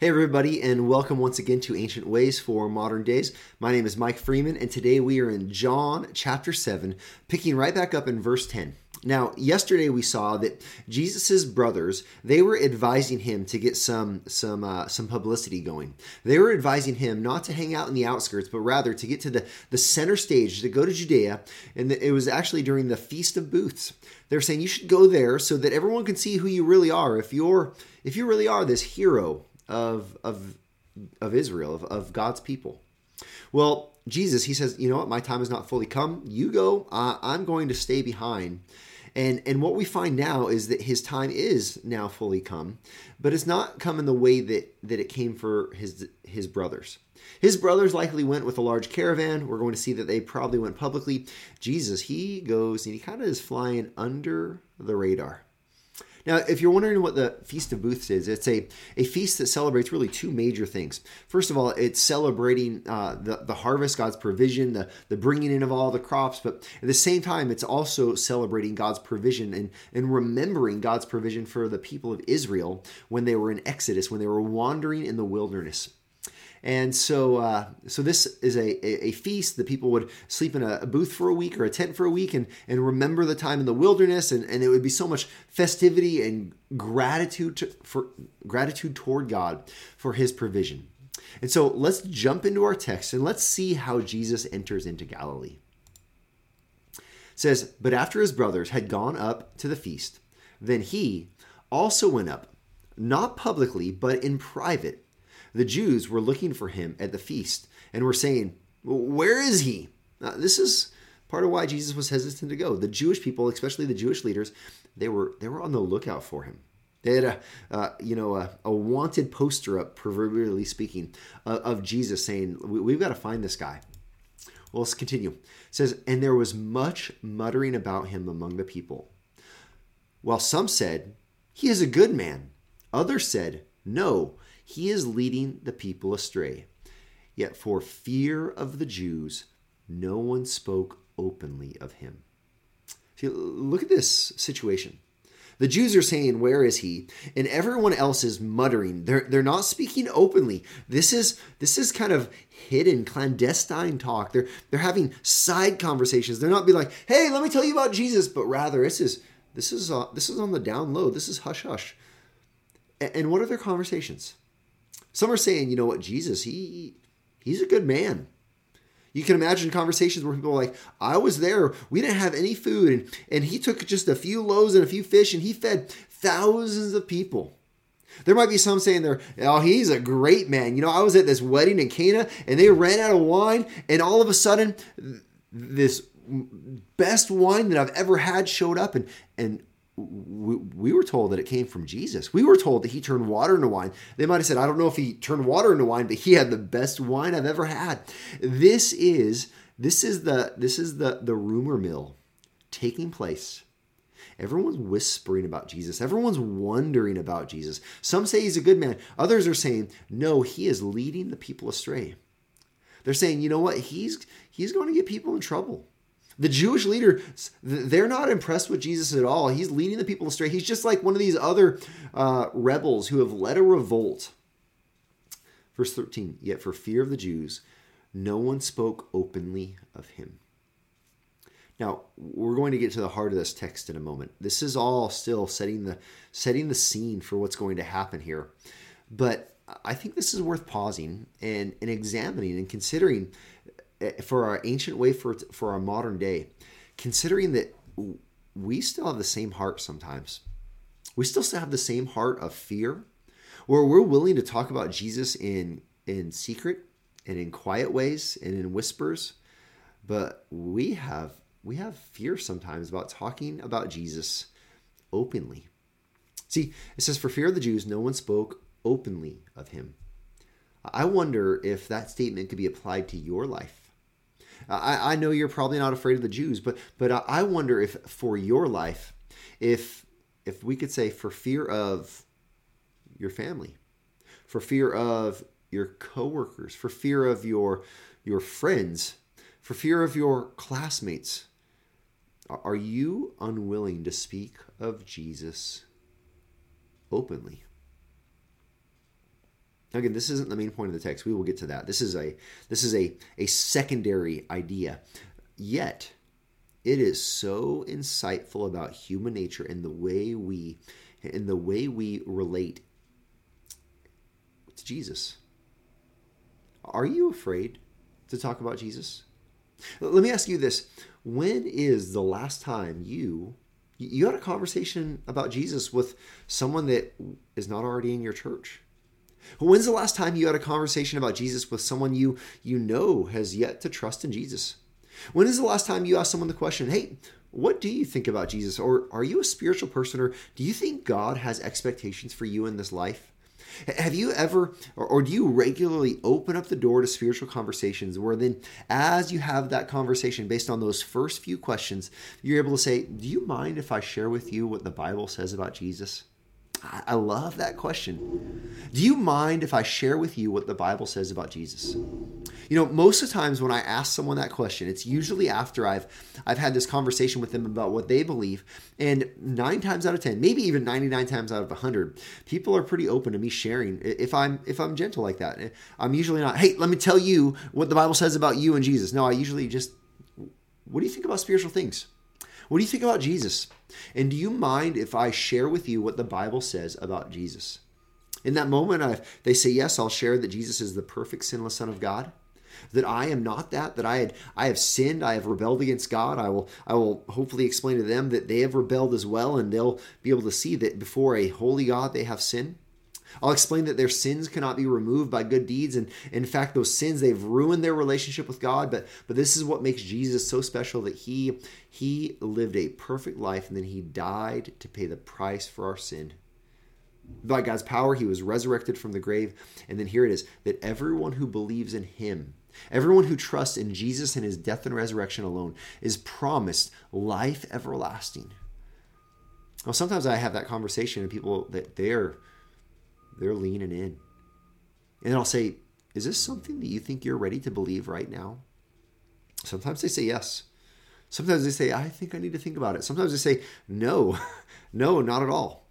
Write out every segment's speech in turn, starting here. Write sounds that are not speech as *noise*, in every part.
Hey, everybody, and welcome once again to Ancient Ways for Modern Days. My name is Mike Freeman, and today we are in John chapter 7, picking right back up in verse 10. Now, yesterday we saw that Jesus's brothers they were advising him to get some some uh, some publicity going. They were advising him not to hang out in the outskirts, but rather to get to the the center stage to go to Judea. And it was actually during the Feast of Booths. They're saying you should go there so that everyone can see who you really are. If you're if you really are this hero of of of Israel, of, of God's people. Well, Jesus, he says, you know what, my time is not fully come. You go. Uh, I'm going to stay behind. And and what we find now is that his time is now fully come, but it's not come in the way that that it came for his his brothers. His brothers likely went with a large caravan. We're going to see that they probably went publicly. Jesus, he goes and he kind of is flying under the radar. Now, if you're wondering what the Feast of Booths is, it's a, a feast that celebrates really two major things. First of all, it's celebrating uh, the, the harvest, God's provision, the, the bringing in of all the crops, but at the same time, it's also celebrating God's provision and, and remembering God's provision for the people of Israel when they were in Exodus, when they were wandering in the wilderness. And so, uh, so this is a, a, feast that people would sleep in a, a, booth for a week or a tent for a week and, and remember the time in the wilderness. And, and it would be so much festivity and gratitude to, for gratitude toward God for his provision. And so let's jump into our text and let's see how Jesus enters into Galilee. It says, But after his brothers had gone up to the feast, then he also went up, not publicly, but in private the Jews were looking for him at the feast and were saying, Where is he? Now, this is part of why Jesus was hesitant to go. The Jewish people, especially the Jewish leaders, they were they were on the lookout for him. They had a uh, you know a, a, wanted poster up, proverbially speaking, uh, of Jesus saying, "We've got to find this guy." Well, let's continue. It says, and there was much muttering about him among the people. While some said, "He is a good man," others said, "No, he is leading the people astray. Yet for fear of the Jews, no one spoke openly of him. See, look at this situation. The Jews are saying, Where is he? And everyone else is muttering. They're, they're not speaking openly. This is this is kind of hidden, clandestine talk. They're they're having side conversations. They're not be like, hey, let me tell you about Jesus, but rather this is this is uh, this is on the down low. This is hush hush. And, and what are their conversations? Some are saying, you know what, Jesus, he he's a good man. You can imagine conversations where people are like, I was there, we didn't have any food, and, and he took just a few loaves and a few fish and he fed thousands of people. There might be some saying there, oh, he's a great man. You know, I was at this wedding in Cana and they ran out of wine, and all of a sudden, this best wine that I've ever had showed up, and and we, we were told that it came from Jesus. We were told that he turned water into wine. They might have said, I don't know if he turned water into wine, but he had the best wine I've ever had. This is this is the this is the the rumor mill taking place. Everyone's whispering about Jesus. Everyone's wondering about Jesus. Some say he's a good man. Others are saying, no, he is leading the people astray. They're saying, you know what? He's he's going to get people in trouble. The Jewish leader, they're not impressed with Jesus at all. He's leading the people astray. He's just like one of these other uh, rebels who have led a revolt. Verse 13, yet for fear of the Jews, no one spoke openly of him. Now, we're going to get to the heart of this text in a moment. This is all still setting the setting the scene for what's going to happen here. But I think this is worth pausing and, and examining and considering Eh, for our ancient way for for our modern day, considering that we still have the same heart sometimes. We still have the same heart of fear, where we're willing to talk about Jesus in in secret and in quiet ways and in whispers, but we have we have fear sometimes about talking about Jesus openly. See, it says, For fear of the Jews, no one spoke openly of him. I wonder if that statement could be applied to your life. I, I know you're probably not afraid of the Jews, but but I wonder if for your life, if if we could say for fear of your family, for fear of your coworkers, for fear of your your friends, for fear of your classmates, are you unwilling to speak of Jesus openly? Again, this isn't the main point of the text. We will get to that. This is a this is a, a secondary idea. Yet, it is so insightful about human nature and the way we in the way we relate to Jesus. Are you afraid to talk about Jesus? Let me ask you this. When is the last time you you had a conversation about Jesus with someone that is not already in your church? When's the last time you had a conversation about Jesus with someone you you know has yet to trust in Jesus? When is the last time you asked someone the question, "Hey, what do you think about Jesus? Or are you a spiritual person or do you think God has expectations for you in this life?" Have you ever, or, or, do you regularly open up the door to spiritual conversations where then, as you have that conversation based on those first few questions, you're able to say, Do you mind if I share with you what the Bible says about Jesus? I love that question. Do you mind if I share with you what the Bible says about Jesus? You know, most of the times when I ask someone that question, it's usually after I've I've had this conversation with them about what they believe, and 9 times out of 10, maybe even 99 times out of 100, people are pretty open to me sharing if I'm if I'm gentle like that. Eh, I'm usually not, "Hey, let me tell you what the Bible says about you and Jesus." No, I usually just what do you think about spiritual things? What do you think about Jesus? And do you mind if I share with you what the Bible says about Jesus? In that moment, I, they say, Yes, I'll share that Jesus is the perfect, sinless Son of God. That I am not that, that I had I have sinned, I have rebelled against God. I will I will hopefully explain to them that they have rebelled as well, and they'll be able to see that before a holy God they have sinned. I'll explain that their sins cannot be removed by good deeds, and in fact, those sins they've ruined their relationship with God. But but this is what makes Jesus so special that he he lived a perfect life and then he died to pay the price for our sin. By God's power, he was resurrected from the grave, and then here it is that everyone who believes in him. Everyone who trusts in Jesus and his death and resurrection alone is promised life everlasting. Well, sometimes I have that conversation and people that they're they're leaning in. And I'll say, Is this something that you think you're ready to believe right now? Sometimes they say yes. Sometimes they say, I think I need to think about it. Sometimes they say, No, *laughs* no, not at all.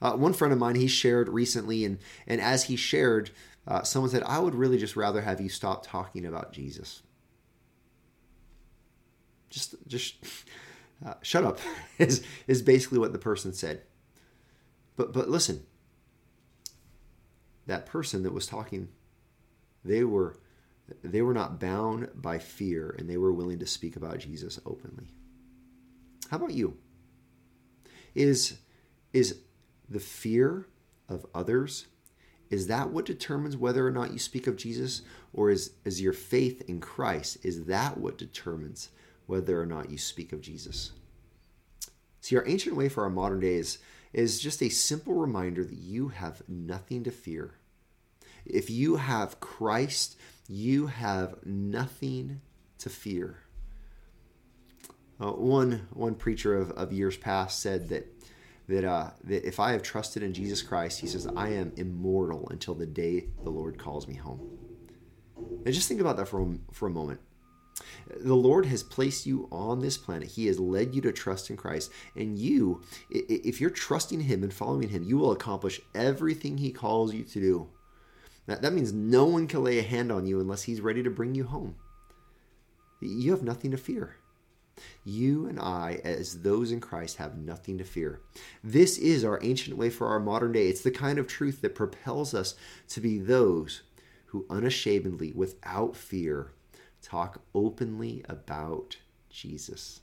Uh, one friend of mine, he shared recently, and, and as he shared, uh, someone said, I would really just rather have you stop talking about Jesus. Just, just *laughs* uh, shut up *laughs* is, is basically what the person said. But, but listen, that person that was talking, they were they were not bound by fear and they were willing to speak about Jesus openly. How about you? Is is the fear of others is that what determines whether or not you speak of Jesus or is is your faith in Christ is that what determines whether or not you speak of Jesus? See, our ancient way for our modern days is just a simple reminder that you have nothing to fear. If you have Christ, you have nothing to fear. Uh, one one preacher of, of years past said that that uh, that if I have trusted in Jesus Christ, he says I am immortal until the day the Lord calls me home. And just think about that for a, for a moment. The Lord has placed you on this planet. He has led you to trust in Christ. And you, if you're trusting Him and following Him, you will accomplish everything He calls you to do. That, that means no one can lay a hand on you unless he's ready to bring you home. You have nothing to fear. You and I, as those in Christ, have nothing to fear. This is our ancient way for our modern day. It's the kind of truth that propels us to be those who unashamedly, without fear, talk openly about Jesus.